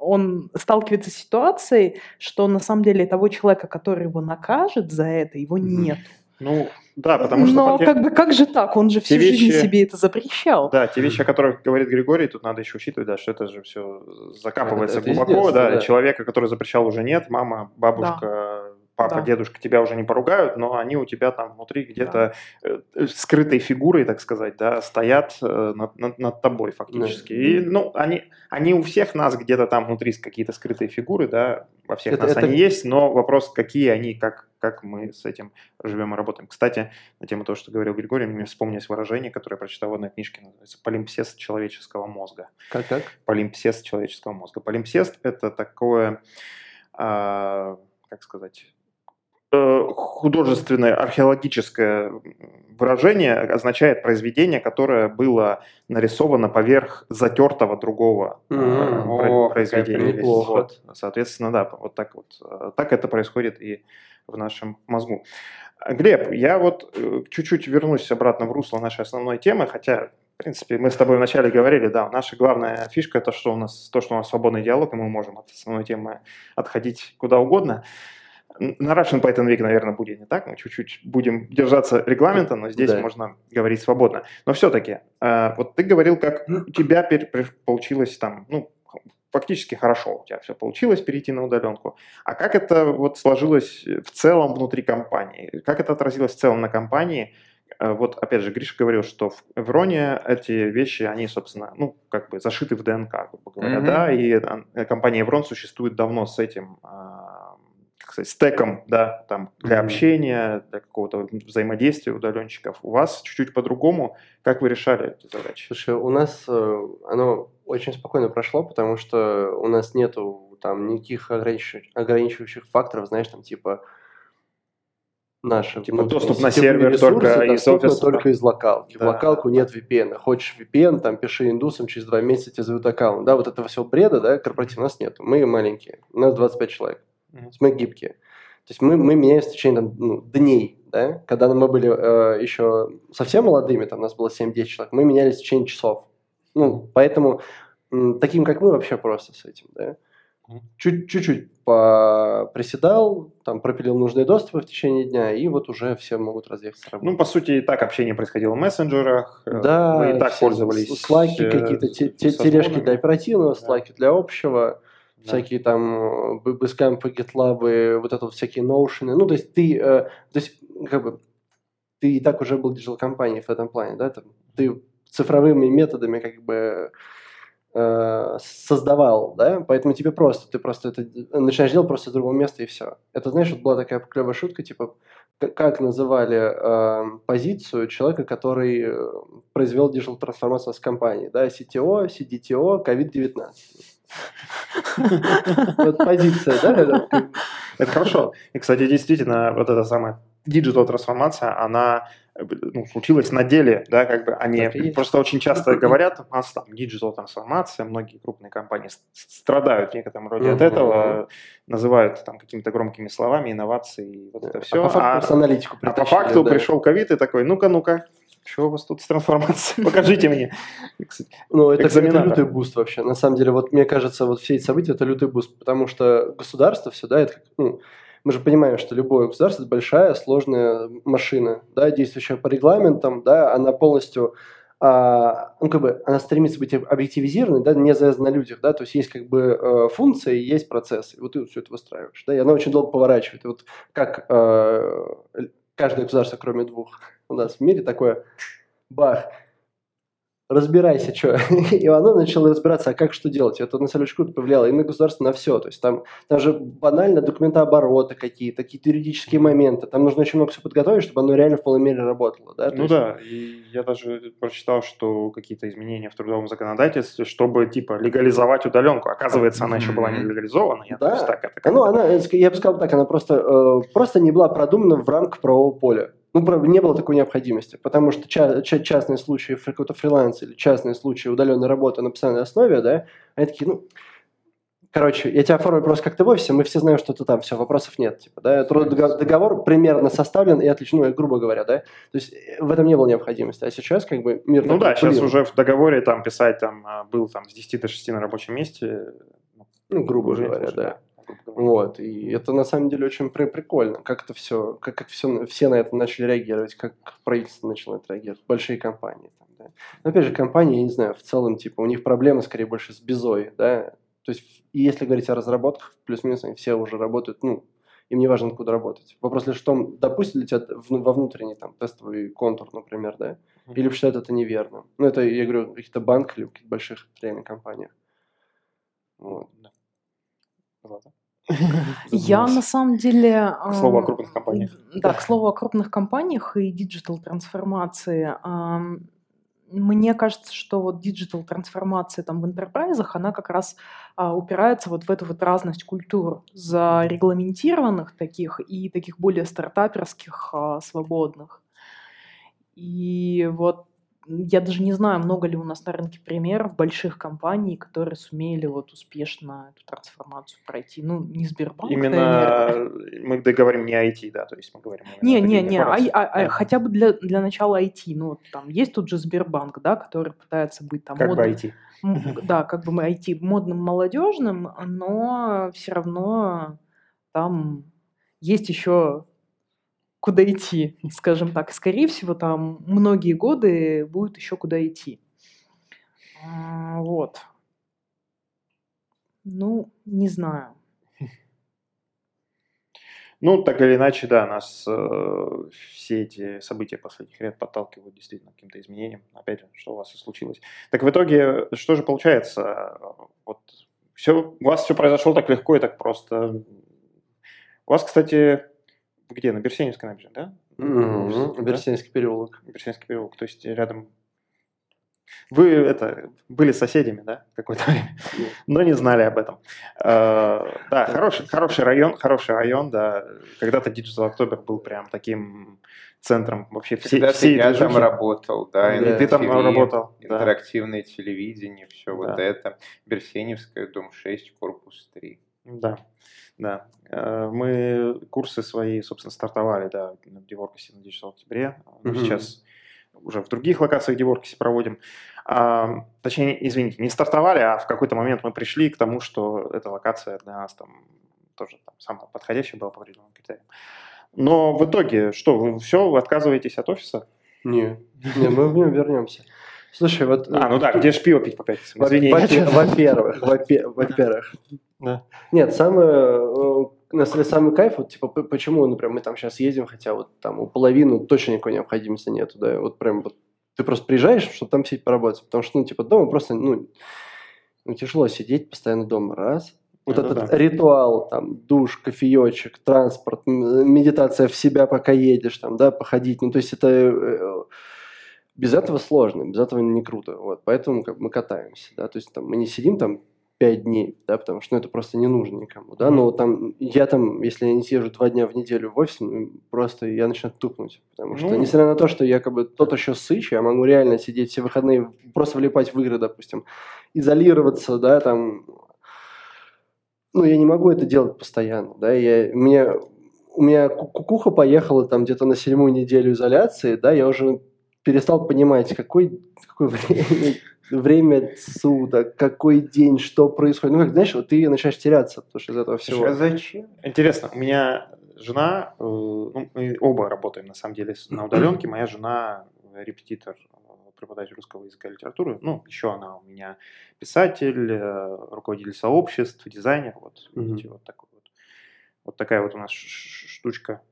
он сталкивается с ситуацией, что на самом деле того человека, который его накажет за это, его нет. Ну, да, потому что... Но как бы как же так? Он же всю вещи, жизнь себе это запрещал. Да, те вещи, о которых говорит Григорий, тут надо еще учитывать, да, что это же все закапывается это, это глубоко, да, да, человека, который запрещал уже нет, мама, бабушка, да папа, да. дедушка тебя уже не поругают, но они у тебя там внутри где-то да. Э, скрытой фигурой, так сказать, да, стоят э, над, над, над тобой фактически. Да. И, ну, они, они у всех нас где-то там внутри какие-то скрытые фигуры, да, во всех это, нас это... они есть, но вопрос, какие они, как, как мы с этим живем и работаем. Кстати, на тему того, что говорил Григорий, мне вспомнилось выражение, которое я прочитал в одной книжке, называется «Полимпсест человеческого мозга». Как, как? Полимпсест человеческого мозга. Полимпсест – это такое, а, как сказать, Э, художественное археологическое выражение означает произведение, которое было нарисовано поверх затертого другого mm-hmm. произведения. Вот, соответственно, да, вот так вот. Э, так это происходит и в нашем мозгу. Глеб, я вот чуть-чуть вернусь обратно в русло нашей основной темы, хотя, в принципе, мы с тобой вначале говорили, да, наша главная фишка это что у нас, то, что у нас свободный диалог, и мы можем от основной темы отходить куда угодно. На Russian Python Week, наверное, будет не так. Мы чуть-чуть будем держаться регламента, но здесь Да. можно говорить свободно. Но все-таки, вот ты говорил, как у тебя получилось там, ну, фактически хорошо у тебя все получилось перейти на удаленку. А как это вот сложилось в целом внутри компании? Как это отразилось в целом на компании? Э, Вот, опять же, Гриша говорил, что в Эвроне эти вещи, они, собственно, ну, как бы зашиты в ДНК, грубо говоря, Мгм. да, и э, компания Эврон существует давно с этим, а, сказать, стеком, да, там, для Мгм. общения, для какого-то взаимодействия удаленщиков. У вас чуть-чуть по-другому. Как вы решали эти задачи? Слушай, у нас э, оно очень спокойно прошло, потому что у нас нету там никаких ограничивающих, ограничивающих факторов, знаешь, там типа наши Типа доступ на сервер ресурсы только из офиса. только из локалки. Да. В локалку нет VPN. Хочешь VPN, там пиши индусам, через два месяца тебе зовут аккаунт. Да, вот этого всего бреда, да, корпоративного у нас нет. Мы маленькие, у нас 25 человек. Мы гибкие. То есть мы, мы меняемся в течение там, ну, дней, да? Когда мы были э, еще совсем молодыми, там у нас было 7-10 человек, мы менялись в течение часов. Ну, поэтому м, таким, как мы, вообще просто с этим, да? Чуть-чуть приседал, там пропилил нужные доступы в течение дня, и вот уже все могут разъехаться работать. Ну, по сути, и так общение происходило в мессенджерах. э, Да, Вы и так пользовались. Слайки э, какие-то, те- тележки для оперативного, Да. слайки для общего, Да. всякие там э, Basecamp ы, GitLab ы, вот это вот всякие Notion ы. Ну, то есть ты, э, то есть, как бы, ты и так уже был digital-компанией в этом плане, да, там, ты цифровыми методами как бы э, создавал, да, поэтому тебе просто, ты просто это начинаешь делать просто с другого места и все. Это, знаешь, вот была такая клевая шутка, типа, как называли э, позицию человека, который э, произвел digital-трансформацию с компанией, да, CTO, CDTO, COVID-19. Вот позиция, да, это хорошо. И, кстати, действительно, вот эта самая диджитал трансформация, она э, ну, случилась на деле, да, как бы они просто очень часто говорят, у нас там digital трансформация, многие крупные компании страдают в некотором роде от Мгм. этого, называют там какими-то громкими словами инновации и вот это все. А по факту просто аналитику а по факту да. пришел ковид и такой, ну-ка, ну-ка, что у вас тут с трансформацией? *laughs* Покажите мне. И, Ну, это, лютый boost вообще. На самом деле, вот мне кажется, вот все эти события это лютый boost, потому что государство все, да, это как, ну, мы же понимаем, что любое государство это большая, сложная машина, да, действующая по регламентам, да, она полностью, а, ну, как бы, она стремится быть объективизированной, да, не завязана на людях, да, то есть есть как бы э, функции, есть процессы, и вот ты все это выстраиваешь, да, и она очень долго поворачивает, и вот как э, каждое государство, кроме двух у нас в мире, такое, бах, разбирайся, что. *laughs* И оно начало разбираться, а как что делать. Это на самом деле круто повлияло и на государство, на все. То есть там, там же банально документообороты какие-то, какие-то юридические моменты. Там нужно очень много все подготовить, чтобы оно реально в полной мере работало. Да? То Ну есть- да, и я даже прочитал, что какие-то изменения в трудовом законодательстве, чтобы типа легализовать удаленку. Оказывается, она еще была не легализована. Я, Да. так это Ну, она, я бы сказал так, она просто, э, просто не была продумана в рамках правового поля. Ну, про- не было такой необходимости, потому что ча- ча- частные случаи какого-то фриланса или частные случаи удаленной работы на постоянной основе, да, они такие, ну, короче, я тебя оформлю просто как ты в офисе, мы все знаем, что ты там, все, вопросов нет, типа, да, договор примерно составлен и отлично, ну, грубо говоря, да, то есть э, в этом не было необходимости, а сейчас как бы мир Ну да, сейчас уже в договоре там писать там а, был там с 10 до 6 на рабочем месте. ну, грубо говоря, да. Вот, и это на самом деле очень при- прикольно, как это все, как, как все, все на это начали реагировать, как правительство начало на это реагировать, большие компании. Там, да. Но опять же, компании, я не знаю, в целом, типа, у них проблемы скорее больше с безой, да, то есть, и если говорить о разработках, плюс-минус они все уже работают, ну, им не важно, откуда работать. Вопрос лишь в том, допустят ли тебя во внутренний там тестовый контур, например, да, или считают это неверным. Ну, это, я говорю, каких-то банках или в каких-то больших реальных компаниях. Вот. Ладно. Я на самом деле... К слову о крупных компаниях. Да, к слову о крупных компаниях и digital трансформации. ам, Мне кажется, что вот digital трансформация там в enterprise ах, она как раз а, упирается вот в эту вот разность культур, зарегламентированных таких и таких более стартаперских, а, свободных. И вот я даже не знаю, много ли у нас на рынке примеров больших компаний, которые сумели вот успешно эту трансформацию пройти. Ну, не Сбербанк, наверное. Именно мы говорим не IT, да, то есть мы говорим Не, не, не, а- а- а хотя бы для, для начала IT. Ну, вот там есть тут же Сбербанк, да, который пытается быть там Как бы модным, IT. м, да, как бы мы IT модным, молодежным, но все равно там есть еще куда идти, скажем так. Скорее всего, там многие годы будет еще куда идти. Вот. Ну, не знаю. *laughs* Ну, так или иначе, да, нас э, все эти события последних лет подталкивают действительно к каким-то изменениям. Опять же, что у вас и случилось. Так в итоге, что же получается? Вот все, у вас все произошло так легко и так просто. У вас, кстати, где? На Берсеневской набережной, да? Mm-hmm. Берсеневский переулок. Берсеневский переулок, то есть рядом вы это были соседями, да, какое-то время, но не знали об этом. Uh, да, хороший, хороший район, хороший район, да. Когда-то Digital October был прям таким центром вообще всей, Когда всей я движухи. там работал, да, И ты там MTV, работал, да. интерактивное телевидение, все вот Да. это. Берсеневская, дом 6, корпус 3. Да, да. Э, Мы курсы свои, собственно, стартовали, да, в Деворкасе на 10 октябре. Мгм. Сейчас уже в других локациях Деворкасе проводим. А, точнее, извините, не стартовали, а в какой-то момент мы пришли к тому, что эта локация для нас там тоже там, самая подходящая была по определенным критериям. Но в итоге, что, вы все, вы отказываетесь от офиса? Не, не, мы в нем вернемся. Слушай, вот... А, ну да, где же пиво пить по пятницам? Во-первых, *laughs* во-пе- во-первых. Нет, самое, э, на самом деле, самый кайф, вот, типа, почему, например, мы там сейчас едем, хотя вот там у половины точно никакой необходимости нету, да, вот прям вот ты просто приезжаешь, чтобы там сидеть поработать, потому что, ну, типа, дома просто, ну, ну, тяжело сидеть постоянно дома, раз. Вот Это этот да. ритуал, там, душ, кофеечек, транспорт, медитация в себя, пока едешь, там, да, походить, ну, то есть это э, без этого сложно, без этого не круто, вот, поэтому как мы катаемся, да, то есть там мы не сидим там пять дней, да, потому что ну, это просто не нужно никому, да, но там я там, если я не съезжу два дня в неделю в офис, ну, просто я начну тупнуть, потому что, Ну. несмотря на то, что я как бы тот еще сыч, я могу реально сидеть все выходные, просто влипать в игры, допустим, изолироваться, да, там, ну, я не могу это делать постоянно, да, я, мне, у меня ку- кукуха поехала там где-то на седьмую неделю изоляции, да, я уже перестал понимать, какой, какое время, *laughs* время суток, какой день, что происходит. Ну, как, знаешь, вот ты начинаешь теряться, потому что из этого всего. А зачем? Интересно, у меня жена, э, ну, мы оба работаем на самом деле на удаленке. Моя жена репетитор, э, преподаватель русского языка и литературы. Ну, еще она у меня писатель, э, руководитель сообществ, дизайнер. Вот, Мгм. видите, вот, такой вот. вот такая вот у нас штучка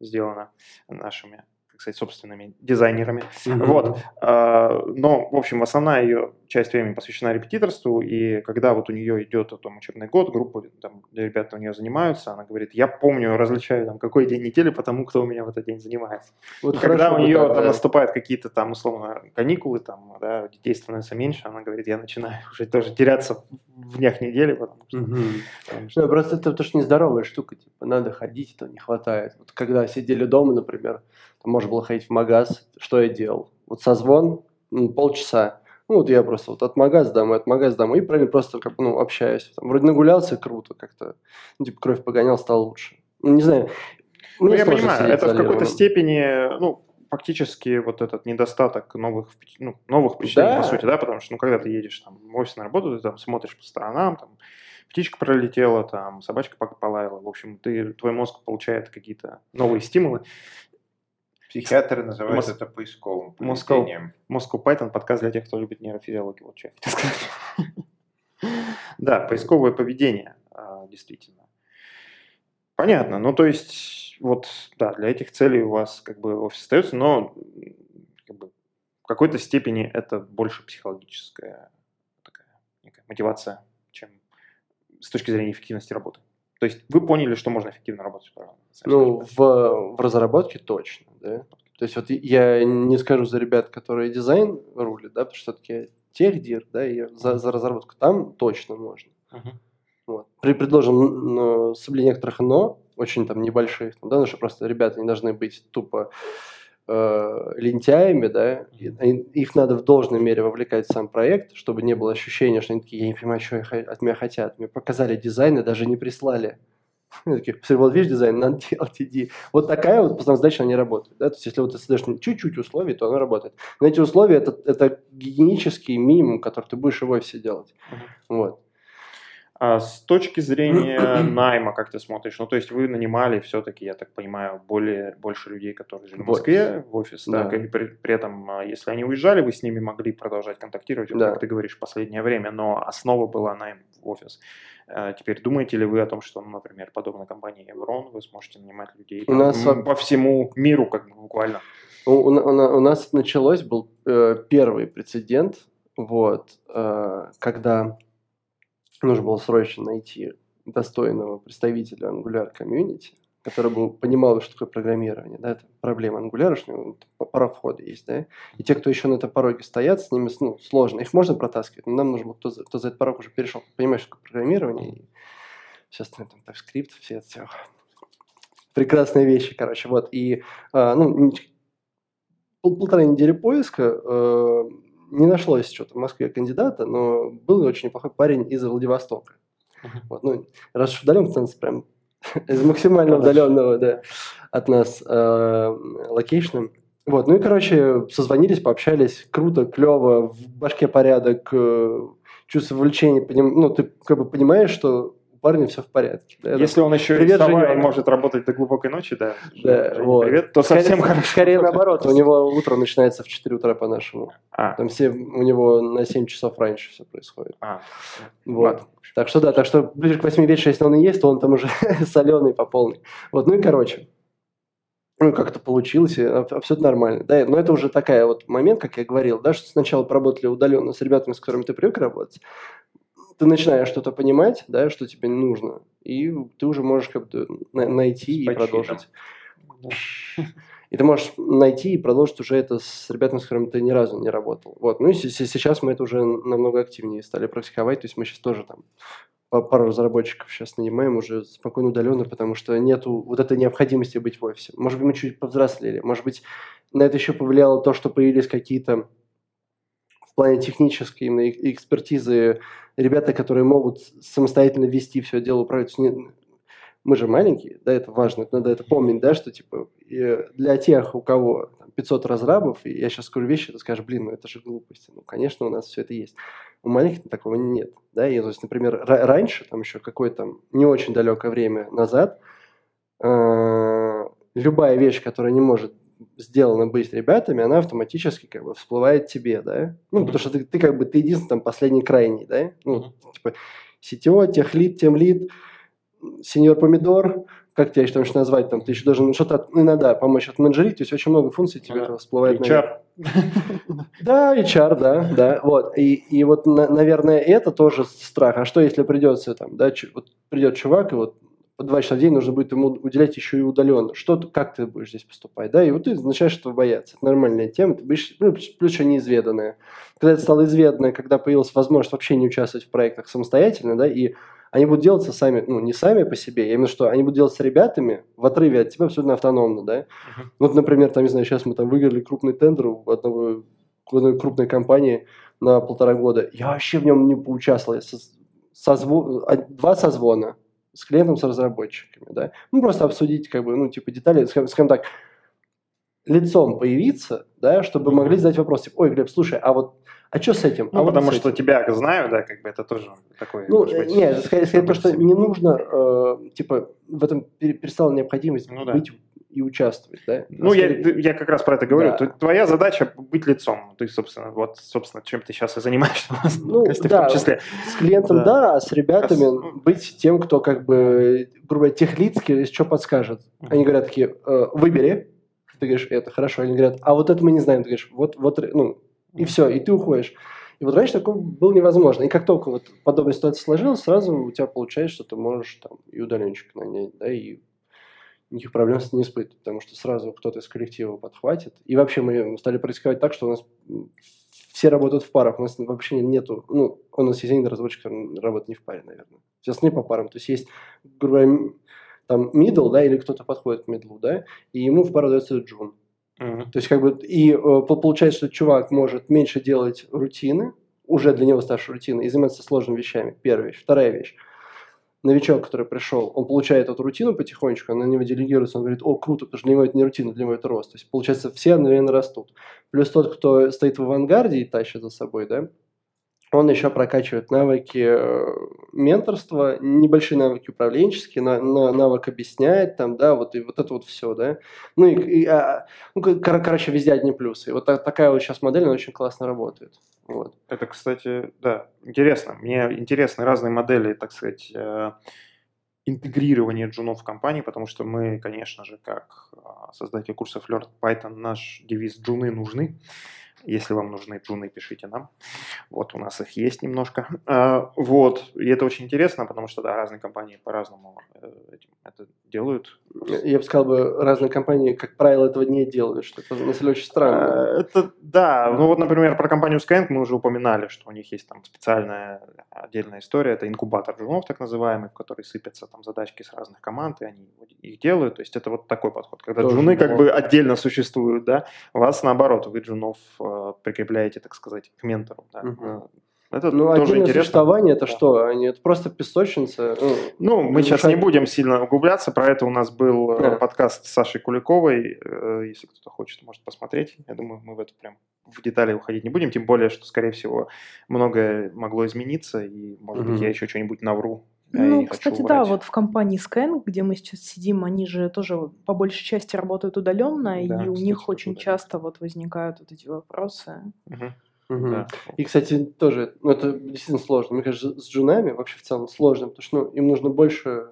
сделана нашими, как сказать, собственными дизайнерами. Мгм. Вот. А, Но, в общем, основная ее часть времени посвящена репетиторству, и когда вот у нее идет там, учебный год, группа, там, ребята у нее занимаются, она говорит, я помню, различаю, там, какой день недели по тому, кто у меня в этот день занимается. Вот И когда у нее так, там да. наступают какие-то там, условно, каникулы, там, да, детей становится меньше, она говорит, я начинаю уже тоже теряться в днях недели, потому что... Мгм. потому что- Ну, просто это тоже нездоровая штука, типа, надо ходить, этого не хватает. Вот когда сидели дома, например, там можно было ходить в магаз, что я делал? Вот созвон, ну, полчаса, ну, вот я просто вот от магаза домой, от магаза домой, и правильно просто как ну, общаюсь. Там, вроде нагулялся, круто как-то, ну, типа, кровь погонял, стало лучше. Ну, не знаю. Ну, я понимаю, это в какой-то степени, ну, фактически вот этот недостаток новых, ну, новых впечатлений, Да. по сути, да, потому что, ну, когда ты едешь там в офис на работу, ты там смотришь по сторонам, там, птичка пролетела, там, собачка полаяла, в общем, ты, твой мозг получает какие-то новые стимулы. Психиатры называют Мос- это поисковым поведением. Moscow Python подкаст для тех, кто любит нейрофизиологию, вот что я хотел сказать. Да, поисковое поведение, а, действительно. Понятно, ну, то есть, вот, да, для этих целей у вас как бы офис остается, но как бы, в какой-то степени это больше психологическая такая некая мотивация, чем с точки зрения эффективности работы. То есть вы поняли, что можно эффективно работать. правильно? Ну, в, в разработке точно, да. То есть вот я не скажу за ребят, которые дизайн рулят, да, потому что все-таки техдир, да, и за, за разработку там точно можно. Мгм. Вот. При предложенном ну, соблюдении некоторых но, очень там небольших, там, да, ну, что просто ребята не должны быть тупо э, лентяями, да, и- их надо в должной мере вовлекать в сам проект, чтобы не было ощущения, что они такие, я не понимаю, что от меня хотят. Мне показали дизайн и даже не прислали. Такие, «Посмотри, вот видишь дизайн, надо делать, иди. Вот такая вот постановка задача, они работают. Да? То есть, если вот ты создаешь чуть-чуть условий, то оно работает. Но эти условия это, это гигиенический минимум, который ты будешь в офисе делать. Вот. А с точки зрения *clears throat* найма, как ты смотришь? Ну, то есть вы нанимали все-таки, я так понимаю, более, больше людей, которые жили в Москве, в офис, да, Да. и при, при этом, а, если они уезжали, вы с ними могли продолжать контактировать, Да. как ты говоришь, в последнее время, но основа была найм в офис. А, Теперь думаете ли вы о том, что, ну, например, подобно компании Evron, вы сможете нанимать людей У нас м, во- по всему миру, как бы буквально? У, у у у нас началось, был э, первый прецедент, вот, э, когда нужно было срочно найти достойного представителя Angular Community, который бы понимал, что такое программирование, да, это проблема Angular, что у него п- порог входа есть, да, и те, кто еще на этом пороге стоят, с ними ну, сложно, их можно протаскивать, но нам нужно, было, кто за, кто за этот порог уже перешел, понимаешь, что такое программирование, и все остальное, там, TypeScript, все это все прекрасные вещи, короче, вот, и, а, ну, пол- полторы недели поиска, э, не нашлось что-то в Москве кандидата, но был очень неплохой парень из Владивостока. Вот, ну, раз уж удален, то у нас прям *laughs* из максимально удаленного да, от нас э, location ом. Вот, ну и, короче, созвонились, пообщались, круто, клево, в башке порядок, э, чувство вовлечения, поним- ну, ты как бы понимаешь, что парня все в порядке. да, Если он еще и Привет, сова и Женек. может работать до глубокой ночи, да, Да, Женя, вот. привет, то Скорее- совсем хорошо. Скорее наоборот, у него утро начинается в 4 утра по-нашему. А, Там все, у него на 7 часов раньше все происходит. а, Вот. ладно. Так что да, так что ближе к 8 вечера, если он и есть, то он там уже *laughs* соленый по полной. Вот, ну и короче. Ну, как-то получилось, и аб- абсолютно нормально. Да, но это уже такая вот момент, как я говорил, да, что сначала поработали удаленно с ребятами, с которыми ты привык работать, ты начинаешь что-то понимать, да, что тебе нужно, и ты уже можешь как-то на- найти и продолжить. И ты можешь найти и продолжить уже это с ребятами, с которыми ты ни разу не работал. Вот. Ну и се- се- сейчас мы это уже намного активнее стали практиковать. То есть мы сейчас тоже там пару разработчиков сейчас нанимаем уже спокойно удаленно, потому что нету вот этой необходимости быть в офисе. Может быть, мы чуть повзрослели. Может быть, на это еще повлияло то, что появились какие-то плане технической именно экспертизы ребята, которые могут самостоятельно вести все дело, управлять. Мы же маленькие, да, это важно, надо это помнить, да, что типа для тех, у кого там, 500 разрабов, и я сейчас скажу вещи, ты скажешь, блин, ну это же глупости. Ну, конечно, у нас все это есть. У маленьких такого нет, да, и, то есть, например, ра- раньше, там еще какое-то не очень далекое время назад, э, любая вещь, которая не может сделана быть ребятами, она автоматически как бы всплывает тебе, да, ну, потому что ты, ты как бы, ты единственный там последний крайний, да, ну, типа, CTO, техлит, темлит, сеньор помидор, как тебя еще там еще назвать, там, ты еще должен что-то от- иногда помочь отменеджерить, то есть очень много функций тебе Ага. всплывает. HR. Да, HR, да, да, вот. И, и вот, на- наверное, это тоже страх. А что, если придется там, да, вот придет чувак, и вот по два часа в день нужно будет ему уделять еще и удаленно. Что, как ты будешь здесь поступать, да? И вот ты начинаешь этого бояться. Это нормальная тема, ты будешь, ну, плюс еще неизведанная. Когда это стало изведанное, когда появилась возможность вообще не участвовать в проектах самостоятельно, да, и они будут делаться сами, ну, не сами по себе, я именно что, они будут делать с ребятами в отрыве от тебя абсолютно автономно, да. Мгм. Вот, например, там, не знаю, сейчас мы там выиграли крупный тендер у одного, одной крупной компании на полтора года. Я вообще в нем не поучаствовал. Я со- созво- а, два созвона с клиентом, с разработчиками, да. Ну, просто обсудить, как бы, ну, типа, детали, скажем, скажем так, лицом появиться, да, чтобы могли задать вопрос, типа, ой, Глеб, слушай, а вот, а что с этим? Ну, а вот потому с что этим?» тебя знаю, да, как бы это тоже такой, Ну, может быть, нет, скорее, скорее то, что не нужно, э, типа, в этом пере- перестала необходимость Ну да. И участвовать, да? Ну, А я, я как раз про это говорю. Да. Твоя задача быть лицом. Ты, собственно, вот, собственно, чем ты сейчас и занимаешься *laughs* Ну, подкасте в да. том числе. С клиентом, Да. да, а с ребятами Раз. быть тем, кто как бы, грубо говоря, техлицкий, если что подскажет. Они говорят такие, «Э, выбери. Ты говоришь, это хорошо. Они говорят, а вот это мы не знаем. Ты говоришь, вот, вот, ну, и все, и ты уходишь. И вот раньше такое было невозможно. И как только вот подобная ситуация сложилась, сразу у тебя получается, что ты можешь там и удаленщик нанять, да, и никаких проблем с не испытывать, потому что сразу кто-то из коллектива подхватит. И вообще мы стали происходить так, что у нас все работают в парах, у нас вообще нету, ну, у нас есть один разработчик, который работает не в паре, наверное. Сейчас не по парам, то есть есть, грубо говоря, там middle, да, или кто-то подходит к middle, да, и ему в пару дается джун. Мгм. То есть как бы и э, по- получается, что чувак может меньше делать рутины, уже для него ставшей рутиной, и заниматься сложными вещами. Первая вещь. Вторая вещь. Новичок, который пришел, он получает эту рутину потихонечку, она на него делегируется, он говорит, о, круто, потому что для него это не рутина, для него это рост. То есть, получается, все одновременно растут. Плюс тот, кто стоит в авангарде и тащит за собой, да, он еще прокачивает навыки э, менторства, небольшие навыки управленческие, на, на, навык объясняет там, да, вот и вот это вот все, да. Ну и, и а, ну, кор- короче, везде одни плюсы. И вот так, такая вот сейчас модель, она очень классно работает. Вот. Это, кстати, да, интересно. Мне интересны разные модели, так сказать, э, интегрирования джунов в компании, потому что мы, конечно же, как а, создатели курсов Learn Python, наш девиз «Джуны нужны». Если вам нужны джуны, пишите нам. Вот у нас их есть немножко. А, вот. И это очень интересно, потому что, да, разные компании по-разному э, это делают. Я бы сказал, бы, разные компании, как правило, этого не делают, что это, на очень странно. А, это, да. Ну вот, например, про компанию Skyeng мы уже упоминали, что у них есть там специальная отдельная история. Это инкубатор джунов, так называемый, в который сыпятся там задачки с разных команд, и они их делают. То есть это вот такой подход. Когда Тоже джуны как бы отдельно существуют, да, у вас наоборот, вы джунов э, прикрепляете, так сказать, к ментору. Да. Угу. Это ну, тоже интересно. существование это да. что? Они это просто песочница? Ну, ну мы сейчас не будем сильно углубляться. Про это у нас был да. подкаст с Сашей Куликовой. Э, если кто-то хочет, может посмотреть. Я думаю, мы в это прям в детали уходить не будем. Тем более, что, скорее всего, многое могло измениться. И, может угу. быть, я еще что-нибудь навру ну, кстати, да, вот в компании Scan, где мы сейчас сидим, они же тоже по большей части работают удаленно, да, и у них очень удаленно. часто вот возникают вот эти вопросы. Угу. Угу. Да. И, кстати, тоже, ну, это действительно сложно. Мне кажется, с джунами вообще в целом сложно, потому что ну, им нужно больше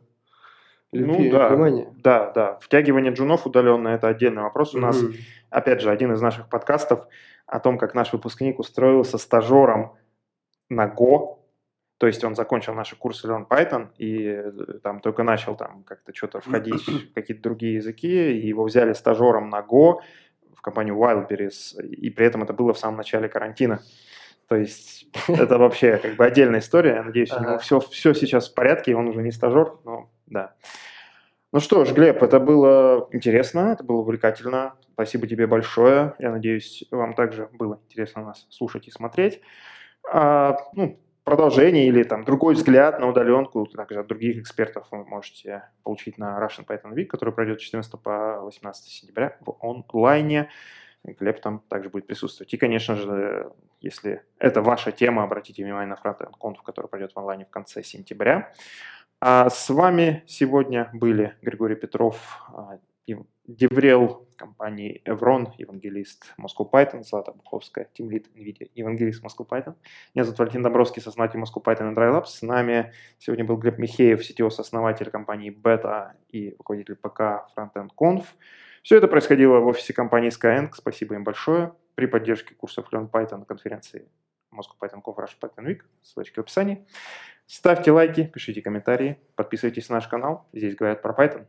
любви ну, да, внимания. Да, да. Втягивание джунов удаленно – это отдельный вопрос. У угу. нас, опять же, один из наших подкастов о том, как наш выпускник устроился стажером на Go то есть он закончил наши курсы Learn Python и э, там только начал там как-то что-то входить в *clears throat* какие-то другие языки, и его взяли стажером на Go в компанию Wildberries, и при этом это было в самом начале карантина. То есть *laughs* это вообще как бы отдельная история. Я надеюсь, у него все, все сейчас в порядке, и он уже не стажер, но да. Ну что ж, Глеб, это было интересно, это было увлекательно. Спасибо тебе большое. Я надеюсь, вам также было интересно нас слушать и смотреть. А, ну, продолжение или там другой взгляд на удаленку, также от других экспертов вы можете получить на Russian Python Week, который пройдет с 14 по 18 сентября в онлайне. Глеб там также будет присутствовать. И, конечно же, если это ваша тема, обратите внимание на Frontend Conf, который пройдет в онлайне в конце сентября. А с вами сегодня были Григорий Петров, а, Деврел компании Evron, евангелист Moscow Python, Злата Буховская, тимлит NVIDIA, евангелист Moscow Python. Меня зовут Валентин Добровский, сооснователь Moscow Python и DryLabs. С нами сегодня был Глеб Михеев, CTO-сооснователь компании Beta и руководитель ПК Frontend Conf. Все это происходило в офисе компании Skyeng. Спасибо им большое. При поддержке курсов Learn Python на конференции Moscow Python Conf Rush Python Week. Ссылочки в описании. Ставьте лайки, пишите комментарии, подписывайтесь на наш канал. Здесь говорят про Python.